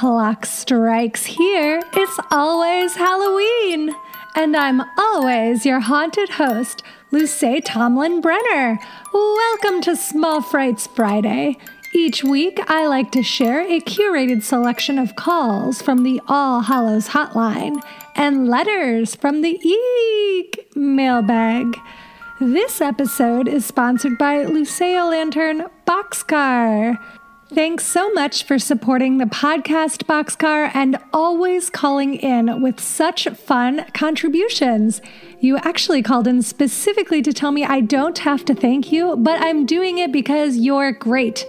clock strikes here, it's always Halloween. And I'm always your haunted host, Luce Tomlin Brenner. Welcome to Small Frights Friday. Each week, I like to share a curated selection of calls from the All Hallows Hotline and letters from the Eek mailbag. This episode is sponsored by Luceo Lantern Boxcar. Thanks so much for supporting the podcast Boxcar and always calling in with such fun contributions. You actually called in specifically to tell me I don't have to thank you, but I'm doing it because you're great.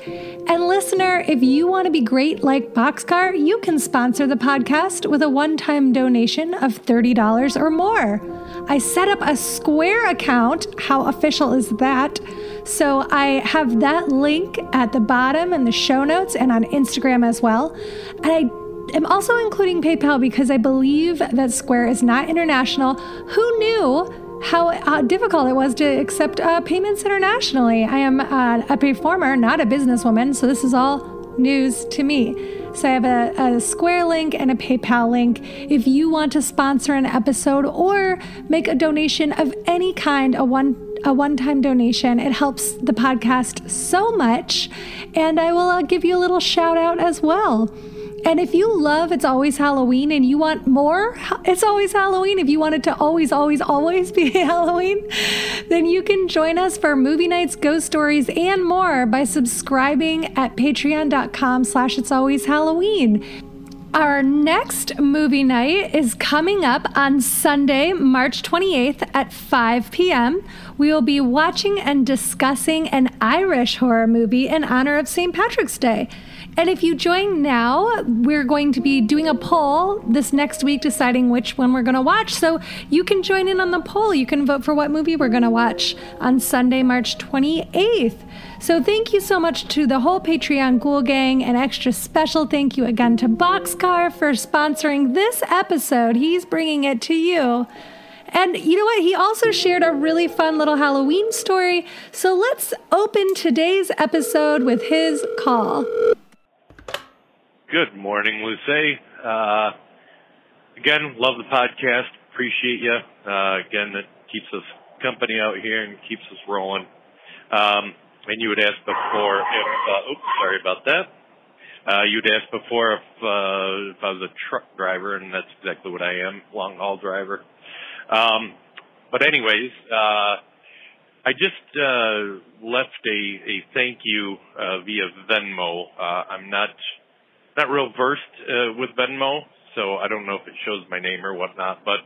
And listener, if you want to be great like Boxcar, you can sponsor the podcast with a one time donation of $30 or more. I set up a Square account. How official is that? So I have that link at the bottom in the show notes and on Instagram as well. And I am also including PayPal because I believe that Square is not international. Who knew how uh, difficult it was to accept uh, payments internationally? I am uh, a performer, not a businesswoman, so this is all news to me. So I have a, a, Square link and a PayPal link. If you want to sponsor an episode or make a donation of any kind, a one a one-time donation, it helps the podcast so much, and I will uh, give you a little shout out as well. And if you love It's Always Halloween and you want more It's Always Halloween, if you want it to always, always, always be Halloween, then you can join us for movie nights, ghost stories, and more by subscribing at patreon.com slash It's Always Halloween. Our next movie night is coming up on Sunday, March 28th at 5 p.m. We will be watching and discussing an Irish horror movie in honor of St. Patrick's Day. And if you join now, we're going to be doing a poll this next week deciding which one we're going to watch. So you can join in on the poll. You can vote for what movie we're going to watch on Sunday, March 28th. So thank you so much to the whole Patreon Ghoul Gang. and extra special thank you again to Boxcar for sponsoring this episode. He's bringing it to you. And you know what? He also shared a really fun little Halloween story. So let's open today's episode with his call. Good morning, Luce. Uh, again, love the podcast. Appreciate you. Uh, again, it keeps us company out here and keeps us rolling. Um, and you had asked before if, uh, oops, sorry about that. Uh, you'd asked before if, uh, if I was a truck driver, and that's exactly what I am, long haul driver. Um, but anyways, uh, I just uh, left a, a thank you uh, via Venmo. Uh, I'm not not real versed uh, with Venmo, so I don't know if it shows my name or whatnot. But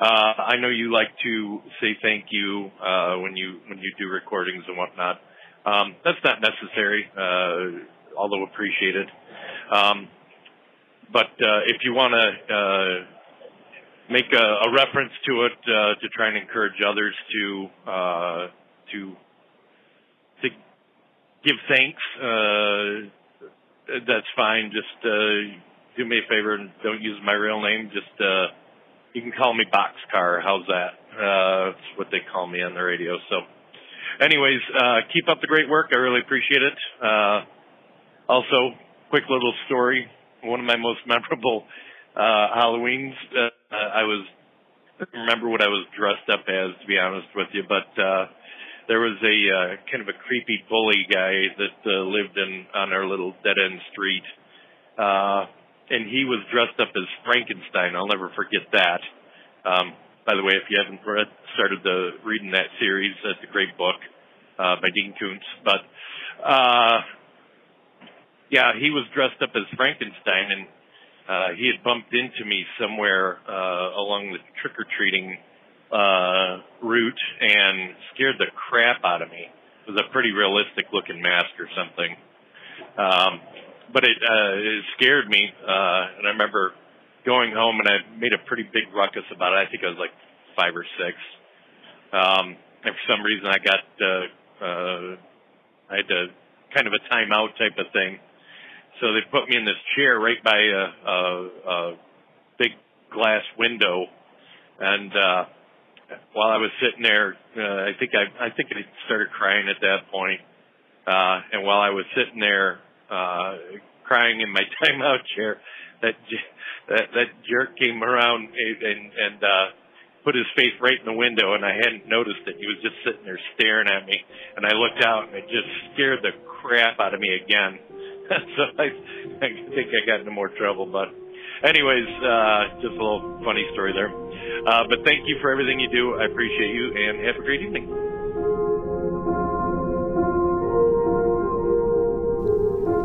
uh, I know you like to say thank you uh, when you when you do recordings and whatnot. Um, that's not necessary, uh, although appreciated. Um, but uh, if you want to uh, make a, a, reference to it uh, to try and encourage others to uh, to to give thanks uh, that's fine. Just uh, do me a favor and don't use my real name. Just uh, you can call me Boxcar. How's that? Uh, that's what they call me on the radio. So, anyways, uh, keep up the great work. I really appreciate it. Uh, also, quick little story. One of my most memorable uh, Halloweens. Uh, I was I remember what I was dressed up as, to be honest with you, but uh, there was a uh, kind of a creepy bully guy that uh, lived in on our little dead end street, uh, and he was dressed up as Frankenstein. I'll never forget that. Um, by the way, if you haven't read, started the reading that series, that's a great book uh, by Dean Koontz. But uh, yeah, he was dressed up as Frankenstein, and uh, he had bumped into me somewhere uh, along the trick or treating uh, route and scared the crap out of me. It was a pretty realistic looking mask or something. Um, but it, uh, it scared me. Uh, and I remember going home and I made a pretty big ruckus about it. I think I was like five or six. Um, and for some reason I got, uh, uh, I had to kind of a timeout type of thing. So they put me in this chair right by a, a, a big glass window and, uh, while I was sitting there, uh, I think I, I think I started crying at that point. Uh, and while I was sitting there, uh, crying in my timeout chair that that that jerk came around and and uh put his face right in the window and I hadn't noticed it. He was just sitting there staring at me and I looked out and it just scared the crap out of me again. so I, I think I got into more trouble, but anyways, uh, just a little funny story there. Uh, but thank you for everything you do. I appreciate you and have a great evening.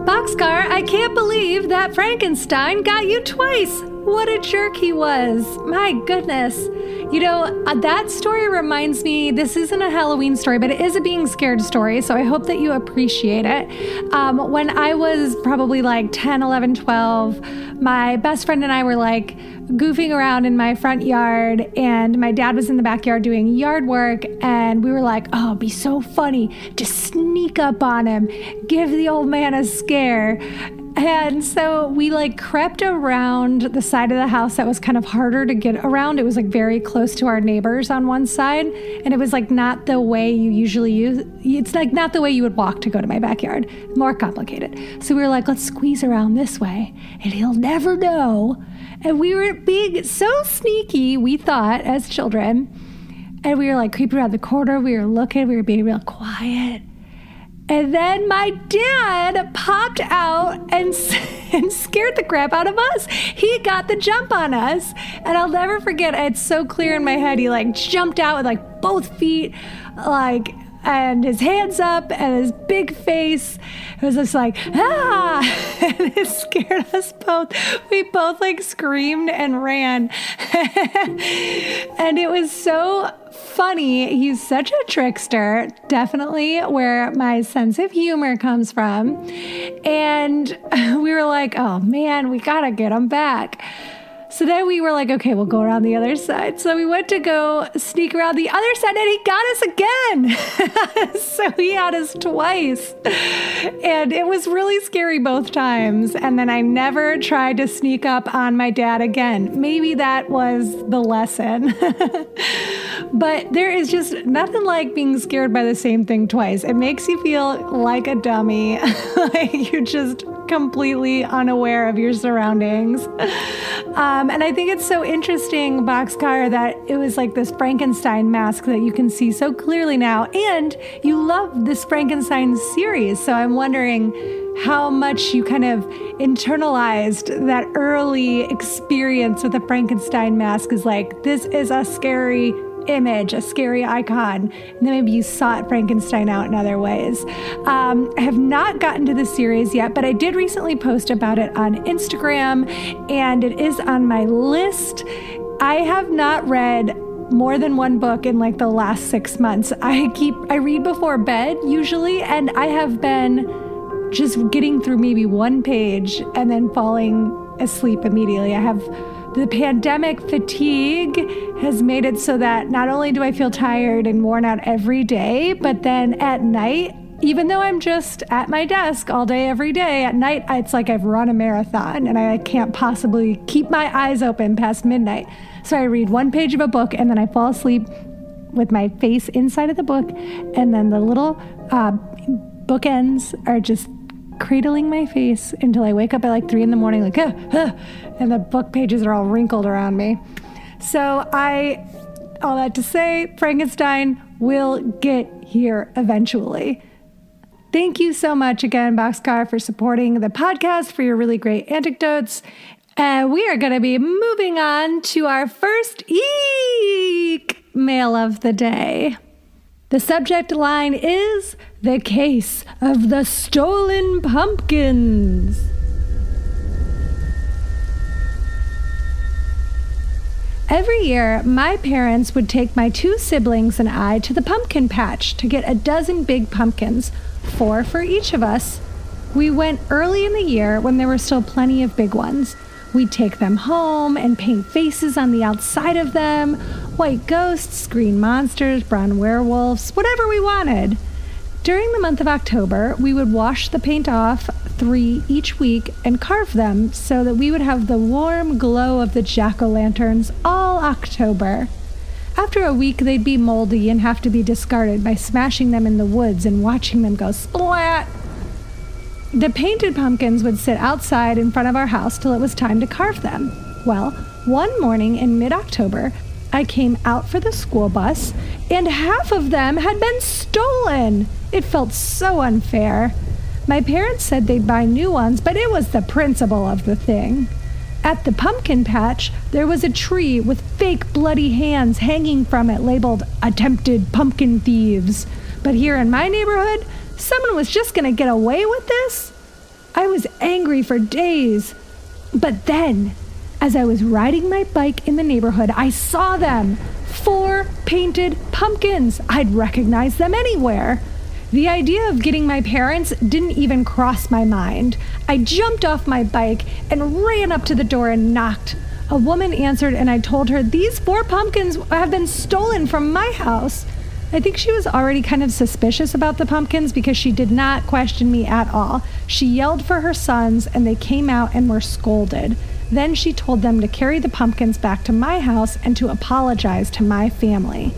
Boxcar, I can't believe that Frankenstein got you twice. What a jerk he was. My goodness. You know, uh, that story reminds me this isn't a Halloween story, but it is a being scared story. So I hope that you appreciate it. Um, when I was probably like 10, 11, 12, my best friend and I were like goofing around in my front yard, and my dad was in the backyard doing yard work. And we were like, oh, it'd be so funny to sneak up on him, give the old man a scare. And so we like crept around the side of the house that was kind of harder to get around. It was like very close to our neighbors on one side. And it was like not the way you usually use it's like not the way you would walk to go to my backyard. More complicated. So we were like, let's squeeze around this way and he'll never know. And we were being so sneaky, we thought as children. And we were like creeping around the corner. We were looking, we were being real quiet. And then my dad popped out and, and scared the crap out of us. He got the jump on us. And I'll never forget, it's so clear in my head. He like jumped out with like both feet, like and his hands up and his big face. It was just like, ah! And it scared us both. We both like screamed and ran. and it was so funny. He's such a trickster, definitely where my sense of humor comes from. And we were like, oh man, we gotta get him back. So then we were like, okay, we'll go around the other side. So we went to go sneak around the other side and he got us again. so he had us twice. And it was really scary both times. And then I never tried to sneak up on my dad again. Maybe that was the lesson. but there is just nothing like being scared by the same thing twice. It makes you feel like a dummy. like you're just completely unaware of your surroundings. Um, and I think it's so interesting, Boxcar, that it was like this Frankenstein mask that you can see so clearly now. And you love this Frankenstein series. So I'm wondering how much you kind of internalized that early experience with the Frankenstein mask is like, this is a scary image, a scary icon, and then maybe you sought Frankenstein out in other ways. Um, I have not gotten to the series yet, but I did recently post about it on Instagram, and it is on my list. I have not read more than one book in like the last six months. I keep, I read before bed usually, and I have been just getting through maybe one page and then falling asleep immediately. I have the pandemic fatigue has made it so that not only do I feel tired and worn out every day, but then at night, even though I'm just at my desk all day, every day, at night, it's like I've run a marathon and I can't possibly keep my eyes open past midnight. So I read one page of a book and then I fall asleep with my face inside of the book, and then the little uh, bookends are just cradling my face until I wake up at like three in the morning, like, ah, ah, and the book pages are all wrinkled around me. So I, all that to say, Frankenstein will get here eventually. Thank you so much again, Boxcar, for supporting the podcast, for your really great anecdotes. And we are going to be moving on to our first Eek mail of the day. The subject line is The Case of the Stolen Pumpkins. Every year, my parents would take my two siblings and I to the pumpkin patch to get a dozen big pumpkins, four for each of us. We went early in the year when there were still plenty of big ones. We'd take them home and paint faces on the outside of them white ghosts, green monsters, brown werewolves, whatever we wanted. During the month of October, we would wash the paint off three each week and carve them so that we would have the warm glow of the jack o' lanterns all October. After a week, they'd be moldy and have to be discarded by smashing them in the woods and watching them go splat the painted pumpkins would sit outside in front of our house till it was time to carve them. Well, one morning in mid October, I came out for the school bus, and half of them had been stolen. It felt so unfair. My parents said they'd buy new ones, but it was the principle of the thing. At the pumpkin patch, there was a tree with fake bloody hands hanging from it labeled Attempted Pumpkin Thieves. But here in my neighborhood, someone was just gonna get away with this? I was angry for days. But then, as I was riding my bike in the neighborhood, I saw them four painted pumpkins. I'd recognize them anywhere. The idea of getting my parents didn't even cross my mind. I jumped off my bike and ran up to the door and knocked. A woman answered, and I told her, These four pumpkins have been stolen from my house. I think she was already kind of suspicious about the pumpkins because she did not question me at all. She yelled for her sons, and they came out and were scolded. Then she told them to carry the pumpkins back to my house and to apologize to my family.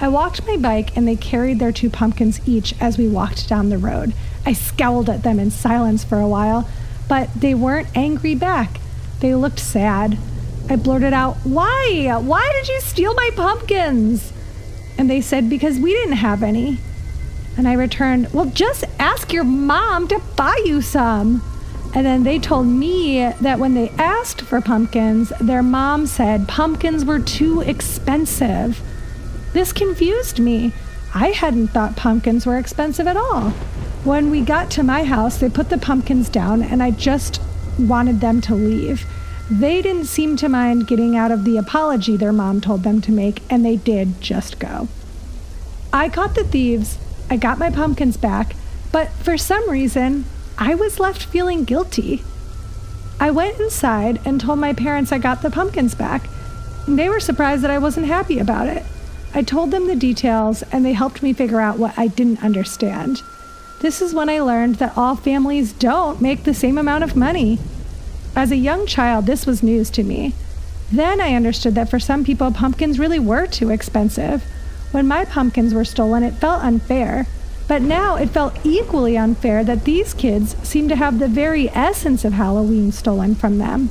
I walked my bike and they carried their two pumpkins each as we walked down the road. I scowled at them in silence for a while, but they weren't angry back. They looked sad. I blurted out, Why? Why did you steal my pumpkins? And they said, Because we didn't have any. And I returned, Well, just ask your mom to buy you some. And then they told me that when they asked for pumpkins, their mom said pumpkins were too expensive. This confused me. I hadn't thought pumpkins were expensive at all. When we got to my house, they put the pumpkins down, and I just wanted them to leave. They didn't seem to mind getting out of the apology their mom told them to make, and they did just go. I caught the thieves, I got my pumpkins back, but for some reason, I was left feeling guilty. I went inside and told my parents I got the pumpkins back. They were surprised that I wasn't happy about it. I told them the details and they helped me figure out what I didn't understand. This is when I learned that all families don't make the same amount of money. As a young child, this was news to me. Then I understood that for some people, pumpkins really were too expensive. When my pumpkins were stolen, it felt unfair. But now it felt equally unfair that these kids seemed to have the very essence of Halloween stolen from them.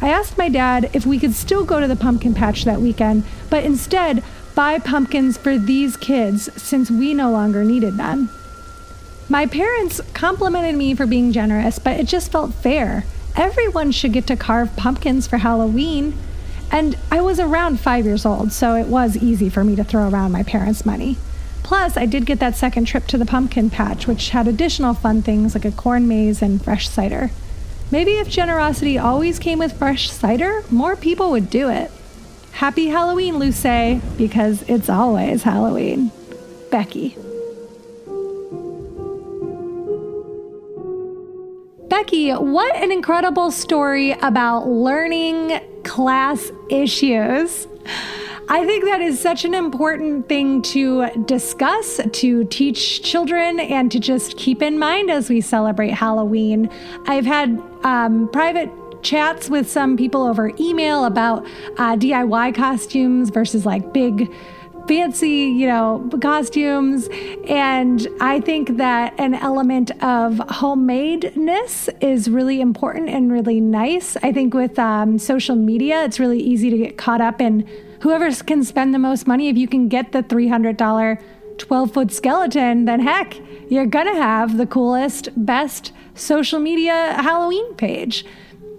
I asked my dad if we could still go to the pumpkin patch that weekend, but instead buy pumpkins for these kids since we no longer needed them. My parents complimented me for being generous, but it just felt fair. Everyone should get to carve pumpkins for Halloween. And I was around five years old, so it was easy for me to throw around my parents' money. Plus, I did get that second trip to the pumpkin patch, which had additional fun things like a corn maze and fresh cider. Maybe if generosity always came with fresh cider, more people would do it. Happy Halloween, Luce, because it's always Halloween. Becky. Becky, what an incredible story about learning class issues. I think that is such an important thing to discuss, to teach children, and to just keep in mind as we celebrate Halloween. I've had um, private chats with some people over email about uh, DIY costumes versus like big fancy, you know, costumes. And I think that an element of homemadeness is really important and really nice. I think with um, social media, it's really easy to get caught up in whoever can spend the most money, if you can get the $300 12 foot skeleton, then heck, you're gonna have the coolest, best social media Halloween page.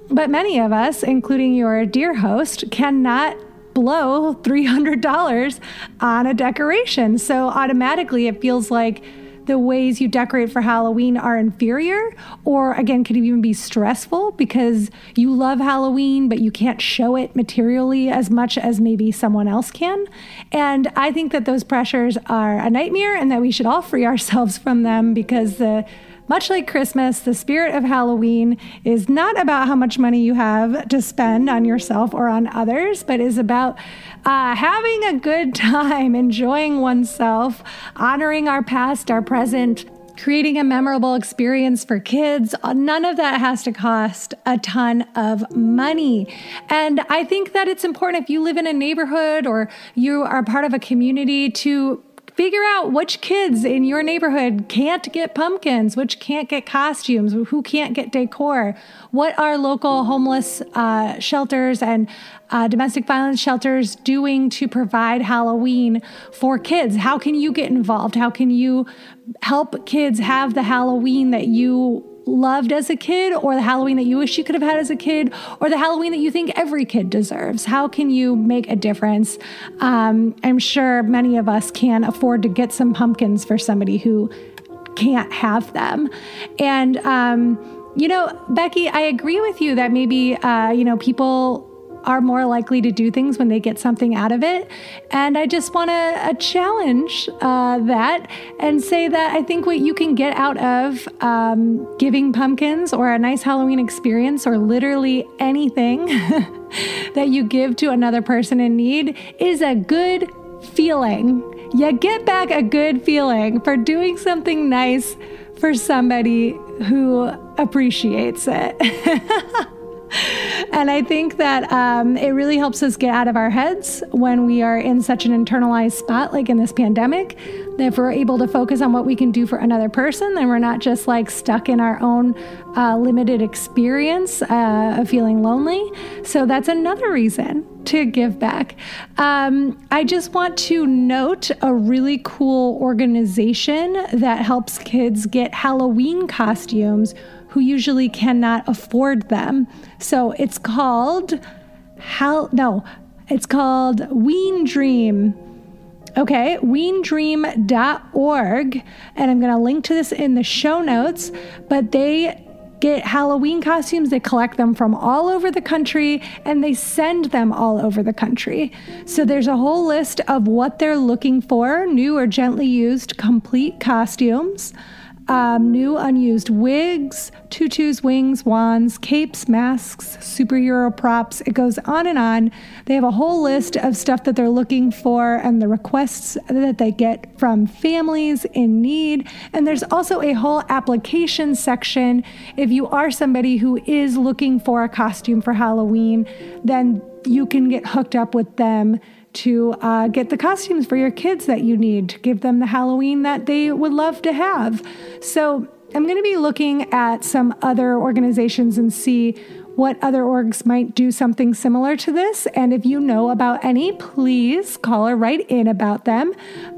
But many of us, including your dear host, cannot blow $300 on a decoration. So automatically it feels like the ways you decorate for Halloween are inferior, or again, could even be stressful because you love Halloween, but you can't show it materially as much as maybe someone else can. And I think that those pressures are a nightmare and that we should all free ourselves from them because the much like Christmas, the spirit of Halloween is not about how much money you have to spend on yourself or on others, but is about uh, having a good time, enjoying oneself, honoring our past, our present, creating a memorable experience for kids. None of that has to cost a ton of money. And I think that it's important if you live in a neighborhood or you are part of a community to figure out which kids in your neighborhood can't get pumpkins, which can't get costumes, who can't get decor. What are local homeless uh, shelters and uh, domestic violence shelters doing to provide Halloween for kids? How can you get involved? How can you help kids have the Halloween that you loved as a kid or the Halloween that you wish you could have had as a kid or the Halloween that you think every kid deserves? How can you make a difference? Um, I'm sure many of us can afford to get some pumpkins for somebody who can't have them. And, um, you know, Becky, I agree with you that maybe, uh, you know, people are more likely to do things when they get something out of it. And I just want to uh, challenge uh, that and say that I think what you can get out of um, giving pumpkins or a nice Halloween experience or literally anything that you give to another person in need is a good feeling. You get back a good feeling for doing something nice for somebody who appreciates it. and I think that um, it really helps us get out of our heads when we are in such an internalized spot, like in this pandemic. If we're able to focus on what we can do for another person, then we're not just like stuck in our own uh, limited experience uh, of feeling lonely. So that's another reason to give back. Um, I just want to note a really cool organization that helps kids get Halloween costumes who usually cannot afford them. So it's called how no, it's called Ween Dream. Okay, weendream.org. And I'm going to link to this in the show notes. But they get Halloween costumes. They collect them from all over the country and they send them all over the country. So there's a whole list of what they're looking for new or gently used complete costumes um, new unused wigs, tutus, wings, wands, capes, masks, superhero props. It goes on and on. They have a whole list of stuff that they're looking for and the requests that they get from families in need. And there's also a whole application section. If you are somebody who is looking for a costume for Halloween, then you can get hooked up with them to uh, get the costumes for your kids that you need to give them the Halloween that they would love to have. So, I'm going to be looking at some other organizations and see what other orgs might do something similar to this. And if you know about any, please call or write in about them.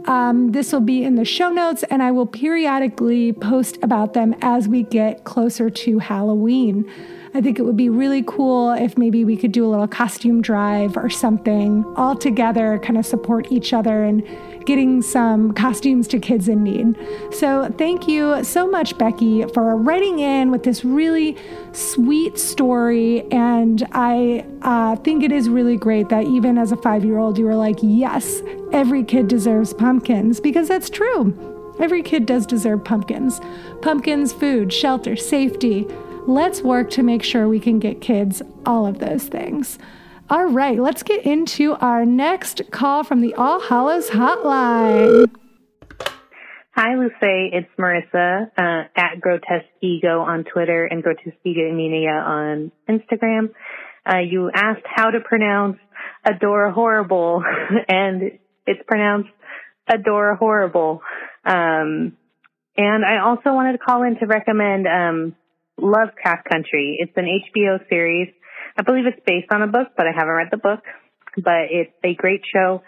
Um, this will be in the show notes, and I will periodically post about them as we get closer to Halloween. I think it would be really cool if maybe we could do a little costume drive or something all together, kind of support each other and getting some costumes to kids in need. So, thank you so much, Becky, for writing in with this really sweet story. And I uh, think it is really great that even as a five year old, you were like, yes, every kid deserves pumpkins, because that's true. Every kid does deserve pumpkins. Pumpkins, food, shelter, safety, Let's work to make sure we can get kids all of those things. All right, let's get into our next call from the All Hallows Hotline. Hi, Luce. It's Marissa uh, at Grotesque Ego on Twitter and Grotesque Ego on Instagram. Uh, you asked how to pronounce Adora Horrible, and it's pronounced Adora Horrible. Um, and I also wanted to call in to recommend um, Lovecraft Country. It's an HBO series. I believe it's based on a book, but I haven't read the book. But it's a great show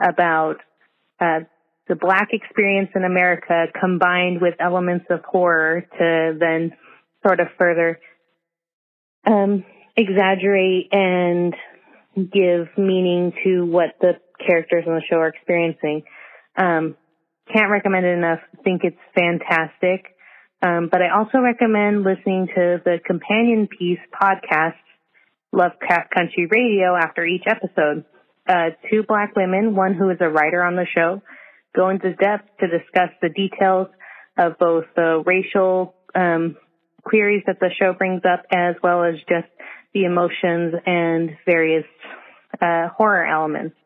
about uh, the black experience in America combined with elements of horror to then sort of further um, exaggerate and give meaning to what the characters on the show are experiencing. Um, can't recommend it enough. Think it's fantastic. Um, but I also recommend listening to the companion piece podcast, Lovecraft Country Radio, after each episode. Uh, two black women, one who is a writer on the show, go into depth to discuss the details of both the racial um, queries that the show brings up, as well as just the emotions and various uh, horror elements.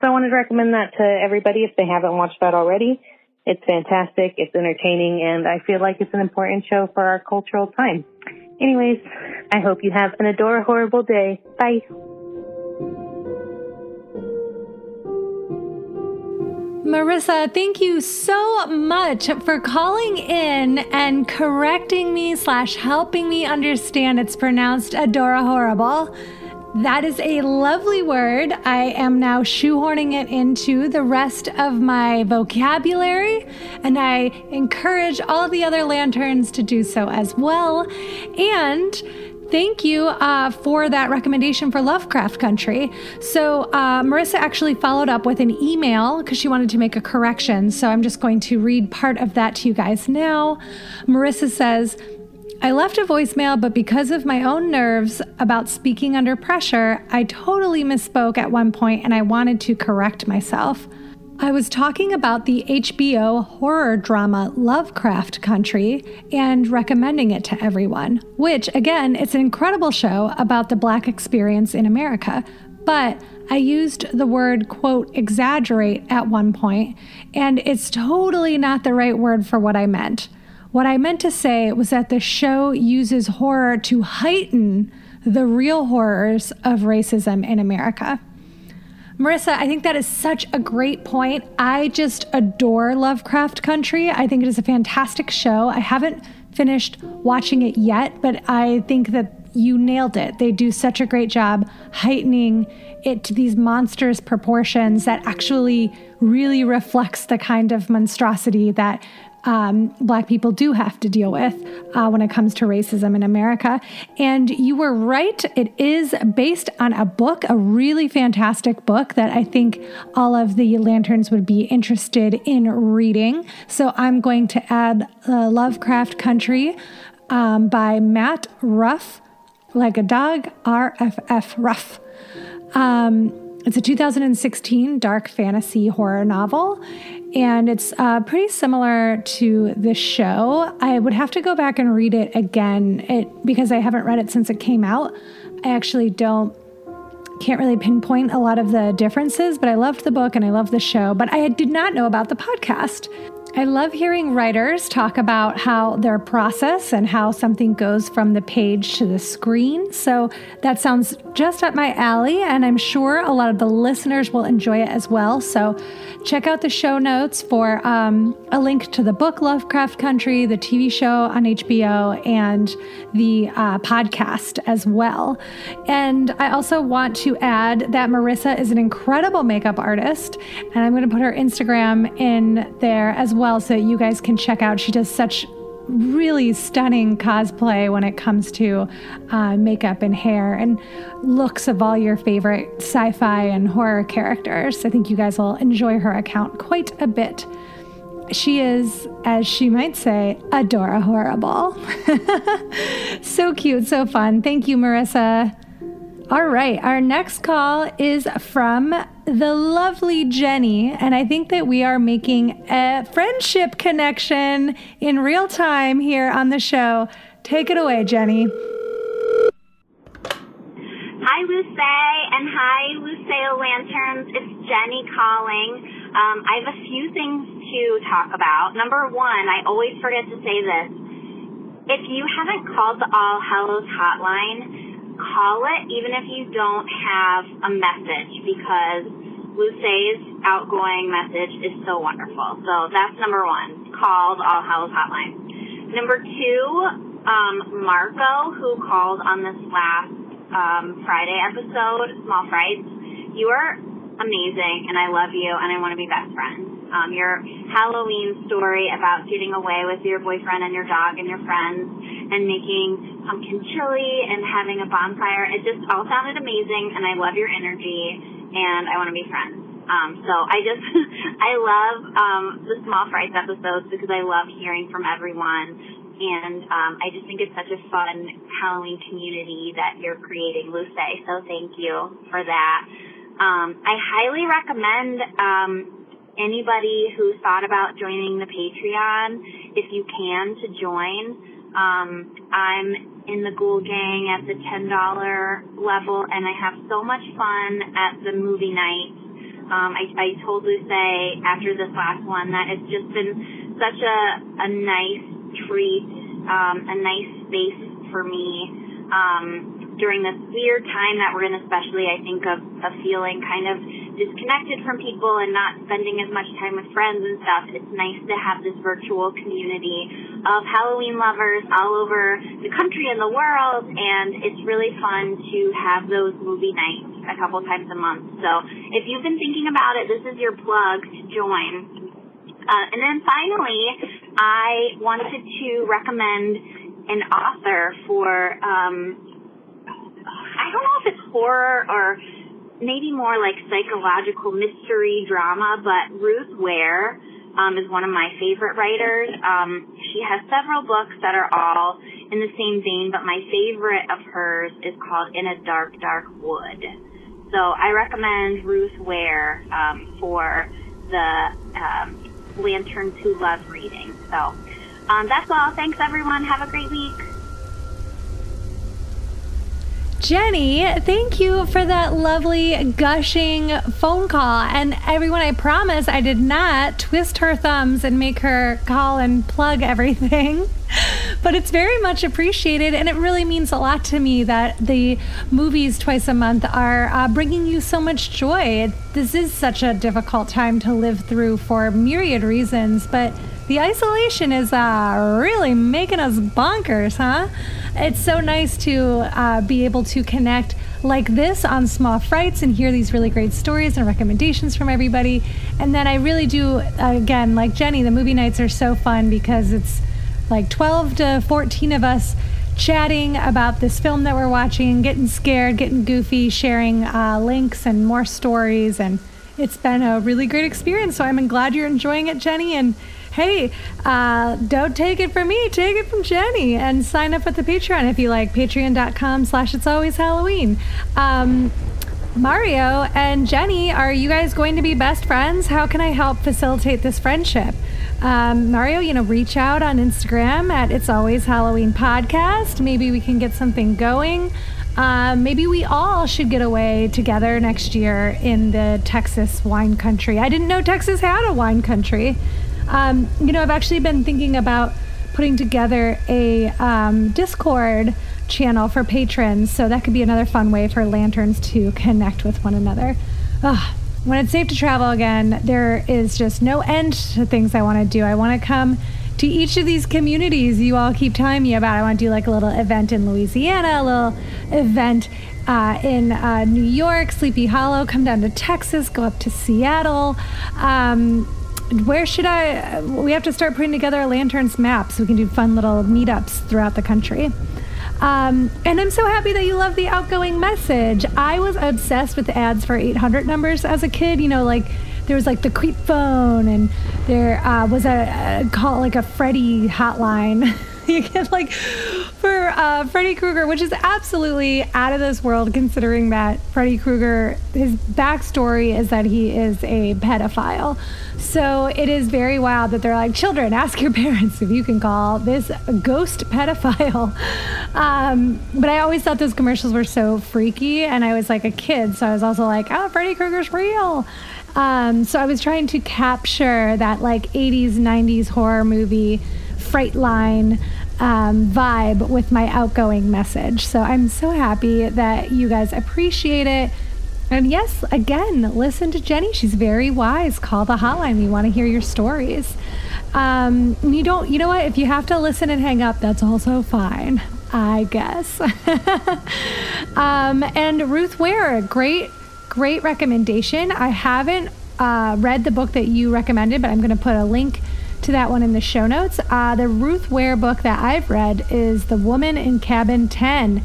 So I wanted to recommend that to everybody if they haven't watched that already. It's fantastic. It's entertaining and I feel like it's an important show for our cultural time. Anyways, I hope you have an adorable, horrible day. Bye. Marissa, thank you so much for calling in and correcting me slash helping me understand it's pronounced Adora Horrible. That is a lovely word. I am now shoehorning it into the rest of my vocabulary, and I encourage all the other lanterns to do so as well. And Thank you uh, for that recommendation for Lovecraft Country. So, uh, Marissa actually followed up with an email because she wanted to make a correction. So, I'm just going to read part of that to you guys now. Marissa says, I left a voicemail, but because of my own nerves about speaking under pressure, I totally misspoke at one point and I wanted to correct myself. I was talking about the HBO horror drama Lovecraft Country and recommending it to everyone, which, again, it's an incredible show about the Black experience in America. But I used the word, quote, exaggerate at one point, and it's totally not the right word for what I meant. What I meant to say was that the show uses horror to heighten the real horrors of racism in America. Marissa, I think that is such a great point. I just adore Lovecraft Country. I think it is a fantastic show. I haven't finished watching it yet, but I think that you nailed it. They do such a great job heightening it to these monstrous proportions that actually really reflects the kind of monstrosity that um, Black people do have to deal with uh, when it comes to racism in America. And you were right, it is based on a book, a really fantastic book that I think all of the lanterns would be interested in reading. So I'm going to add uh, Lovecraft Country um, by Matt Ruff, like a dog, RFF Ruff. Um, it's a 2016 dark fantasy horror novel and it's uh, pretty similar to the show. I would have to go back and read it again it, because I haven't read it since it came out. I actually don't can't really pinpoint a lot of the differences, but I loved the book and I loved the show. But I did not know about the podcast. I love hearing writers talk about how their process and how something goes from the page to the screen. So that sounds just up my alley, and I'm sure a lot of the listeners will enjoy it as well. So check out the show notes for um, a link to the book Lovecraft Country, the TV show on HBO, and the uh, podcast as well. And I also want to add that Marissa is an incredible makeup artist, and I'm going to put her Instagram in there as well well so you guys can check out. She does such really stunning cosplay when it comes to uh, makeup and hair and looks of all your favorite sci fi and horror characters. I think you guys will enjoy her account quite a bit. She is, as she might say, Adora Horrible. so cute, so fun. Thank you, Marissa. All right, our next call is from the lovely Jenny, and I think that we are making a friendship connection in real time here on the show. Take it away, Jenny. Hi, Luce, and hi, Lucille Lanterns. It's Jenny calling. Um, I have a few things to talk about. Number one, I always forget to say this. If you haven't called the All Hallows hotline, call it even if you don't have a message because Luce's outgoing message is so wonderful. So that's number one. called All Hallows Hotline. Number two, um, Marco, who called on this last um, Friday episode, Small Frights, you are amazing and I love you and I want to be best friends. Um, your Halloween story about getting away with your boyfriend and your dog and your friends and making pumpkin chili and having a bonfire. It just all sounded amazing and I love your energy and I want to be friends. Um, so I just, I love, um, the small Frights episodes because I love hearing from everyone. And, um, I just think it's such a fun Halloween community that you're creating, Luce. So thank you for that. Um, I highly recommend, um, anybody who thought about joining the Patreon, if you can, to join. Um, I'm in the Ghoul Gang at the $10 level, and I have so much fun at the movie night. Um, I, I told Luce after this last one that it's just been such a, a nice treat, um, a nice space for me um, during this weird time that we're in, especially I think of, of feeling kind of disconnected from people and not spending as much time with friends and stuff, it's nice to have this virtual community of Halloween lovers all over the country and the world. And it's really fun to have those movie nights a couple times a month. So if you've been thinking about it, this is your plug to join. Uh, and then finally, I wanted to recommend an author for, um, I don't know if it's horror or maybe more like psychological mystery drama, but Ruth Ware um, is one of my favorite writers. Um, she has several books that are all in the same vein, but my favorite of hers is called In a Dark, Dark Wood. So I recommend Ruth Ware um, for the um, Lanterns Who Love reading. So um, that's all. Thanks, everyone. Have a great week. Jenny, thank you for that lovely gushing phone call. And everyone, I promise I did not twist her thumbs and make her call and plug everything. But it's very much appreciated, and it really means a lot to me that the movies twice a month are uh, bringing you so much joy. This is such a difficult time to live through for myriad reasons, but the isolation is uh, really making us bonkers, huh? It's so nice to uh, be able to connect like this on small frights and hear these really great stories and recommendations from everybody. And then I really do, again, like Jenny, the movie nights are so fun because it's like 12 to 14 of us chatting about this film that we're watching, getting scared, getting goofy, sharing uh, links and more stories. And it's been a really great experience. So I'm glad you're enjoying it, Jenny. And hey, uh, don't take it from me, take it from Jenny, and sign up at the Patreon if you like. Patreon.com slash It's Always Halloween. Um, Mario and Jenny, are you guys going to be best friends? How can I help facilitate this friendship? Um, Mario, you know, reach out on Instagram at It's Always Halloween Podcast. Maybe we can get something going. Um, maybe we all should get away together next year in the Texas wine country. I didn't know Texas had a wine country. Um, you know, I've actually been thinking about putting together a um, Discord channel for patrons, so that could be another fun way for lanterns to connect with one another. Ugh. When it's safe to travel again, there is just no end to things I want to do. I want to come to each of these communities you all keep telling me about. I want to do like a little event in Louisiana, a little event uh, in uh, New York, Sleepy Hollow, come down to Texas, go up to Seattle. Um, where should I? We have to start putting together a lanterns map so we can do fun little meetups throughout the country. Um, and I'm so happy that you love the outgoing message. I was obsessed with the ads for 800 numbers as a kid. You know, like there was like the creep phone, and there uh, was a, a call like a Freddy hotline. you get like for uh, Freddy Krueger, which is absolutely out of this world, considering that Freddy Krueger, his backstory is that he is a pedophile. So it is very wild that they're like, children, ask your parents if you can call this ghost pedophile. Um, but I always thought those commercials were so freaky, and I was like a kid, so I was also like, oh, Freddy Krueger's real. Um, so I was trying to capture that like 80s, 90s horror movie freight line um, vibe with my outgoing message. So I'm so happy that you guys appreciate it. And yes, again, listen to Jenny. She's very wise. Call the hotline. We want to hear your stories. Um, you don't, you know what? If you have to listen and hang up, that's also fine, I guess. um, and Ruth Ware, great, great recommendation. I haven't uh, read the book that you recommended, but I'm going to put a link to that one in the show notes. Uh, the Ruth Ware book that I've read is The Woman in Cabin 10,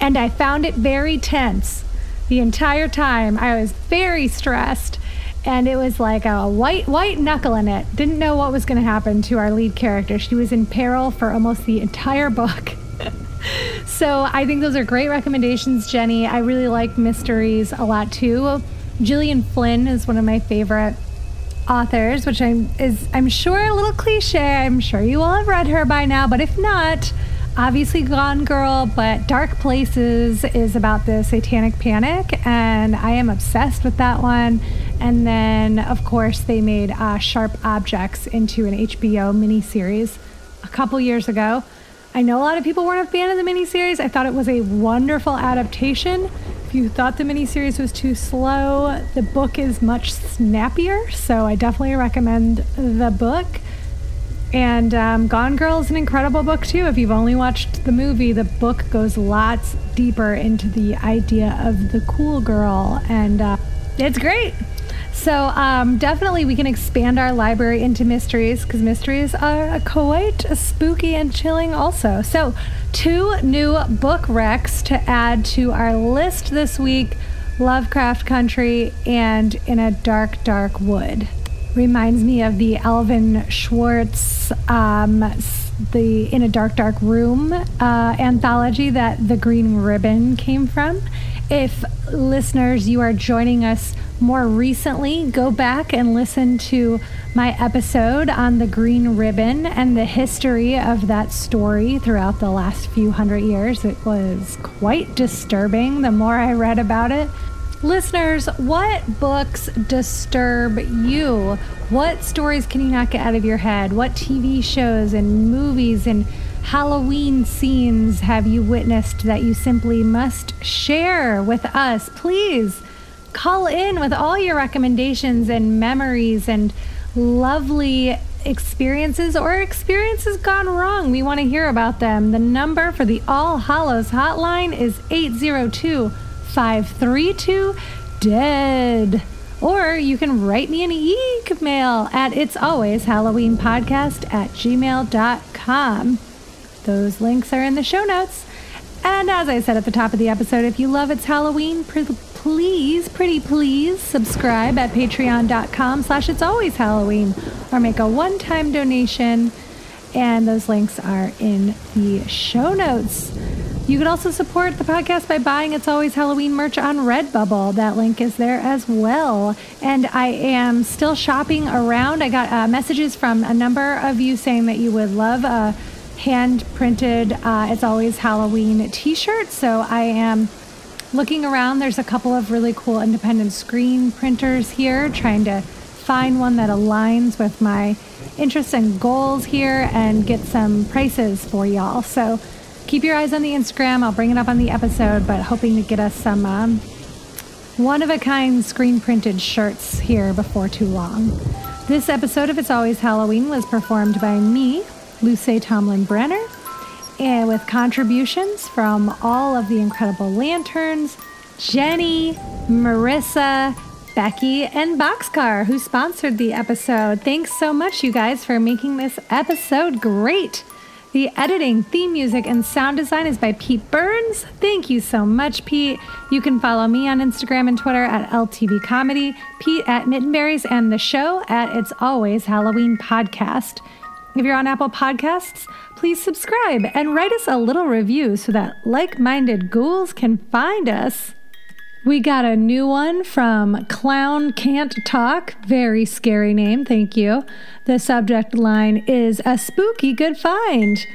and I found it very tense the entire time. I was very stressed, and it was like a white white knuckle in it. Didn't know what was going to happen to our lead character. She was in peril for almost the entire book. so I think those are great recommendations, Jenny. I really like mysteries a lot too. Gillian Flynn is one of my favorite authors, which I'm is I'm sure a little cliche. I'm sure you all have read her by now, but if not, obviously Gone Girl, but Dark Places is about the satanic panic, and I am obsessed with that one. And then, of course, they made uh, Sharp Objects into an HBO miniseries a couple years ago. I know a lot of people weren't a fan of the miniseries. I thought it was a wonderful adaptation if you thought the miniseries was too slow, the book is much snappier. So I definitely recommend the book. And um, Gone Girl is an incredible book too. If you've only watched the movie, the book goes lots deeper into the idea of the cool girl, and uh, it's great. So um, definitely we can expand our library into mysteries because mysteries are quite spooky and chilling also. So two new book recs to add to our list this week: Lovecraft Country and In a Dark, Dark Wood reminds me of the Alvin Schwartz, um, the In a Dark, Dark Room uh, anthology that The Green Ribbon came from. If listeners, you are joining us more recently, go back and listen to my episode on the Green Ribbon and the history of that story throughout the last few hundred years. It was quite disturbing the more I read about it. Listeners, what books disturb you? What stories can you not get out of your head? What TV shows and movies and Halloween scenes have you witnessed that you simply must share with us? Please call in with all your recommendations and memories and lovely experiences or experiences gone wrong. We want to hear about them. The number for the All Hallows hotline is 802 532 dead. Or you can write me an email at it's always Halloween podcast at gmail.com. Those links are in the show notes. And as I said at the top of the episode, if you love It's Halloween, please, pretty please, subscribe at patreon.com slash It's Always Halloween or make a one-time donation. And those links are in the show notes. You can also support the podcast by buying It's Always Halloween merch on Redbubble. That link is there as well. And I am still shopping around. I got uh, messages from a number of you saying that you would love a hand printed uh, It's Always Halloween t shirt. So I am looking around. There's a couple of really cool independent screen printers here, trying to find one that aligns with my interests and goals here and get some prices for y'all. So keep your eyes on the Instagram. I'll bring it up on the episode, but hoping to get us some um, one of a kind screen printed shirts here before too long. This episode of It's Always Halloween was performed by me, Luce Tomlin Brenner, and with contributions from all of the incredible lanterns, Jenny, Marissa, Becky, and Boxcar, who sponsored the episode. Thanks so much, you guys, for making this episode great. The editing, theme music, and sound design is by Pete Burns. Thank you so much, Pete. You can follow me on Instagram and Twitter at LTB Comedy, Pete at Mittenberries, and the show at It's Always Halloween Podcast. If you're on Apple Podcasts, please subscribe and write us a little review so that like minded ghouls can find us. We got a new one from Clown Can't Talk. Very scary name, thank you. The subject line is a spooky good find.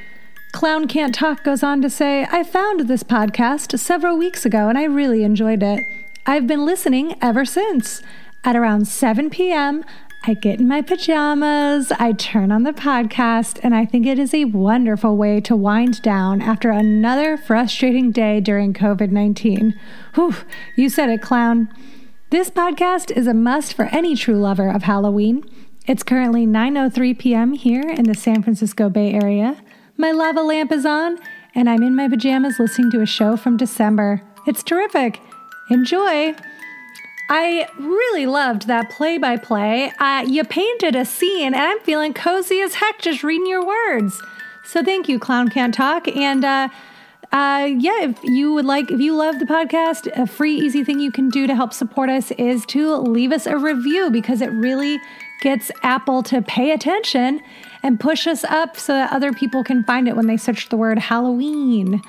Clown Can't Talk goes on to say, I found this podcast several weeks ago and I really enjoyed it. I've been listening ever since. At around 7 p.m., I get in my pajamas, I turn on the podcast, and I think it is a wonderful way to wind down after another frustrating day during COVID 19. Whew, you said it, clown. This podcast is a must for any true lover of Halloween. It's currently 9:03 p.m. here in the San Francisco Bay Area. My lava lamp is on, and I'm in my pajamas listening to a show from December. It's terrific. Enjoy. I really loved that play by play. You painted a scene, and I'm feeling cozy as heck just reading your words. So thank you, Clown Can't Talk. And uh, uh, yeah, if you would like, if you love the podcast, a free, easy thing you can do to help support us is to leave us a review because it really gets Apple to pay attention and push us up so that other people can find it when they search the word Halloween.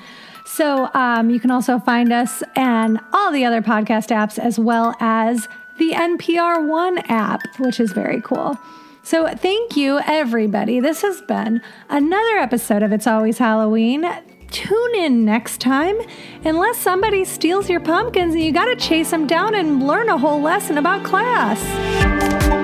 So um, you can also find us and all the other podcast apps as well as the NPR One app, which is very cool. So thank you, everybody. This has been another episode of It's Always Halloween. Tune in next time, unless somebody steals your pumpkins and you got to chase them down and learn a whole lesson about class.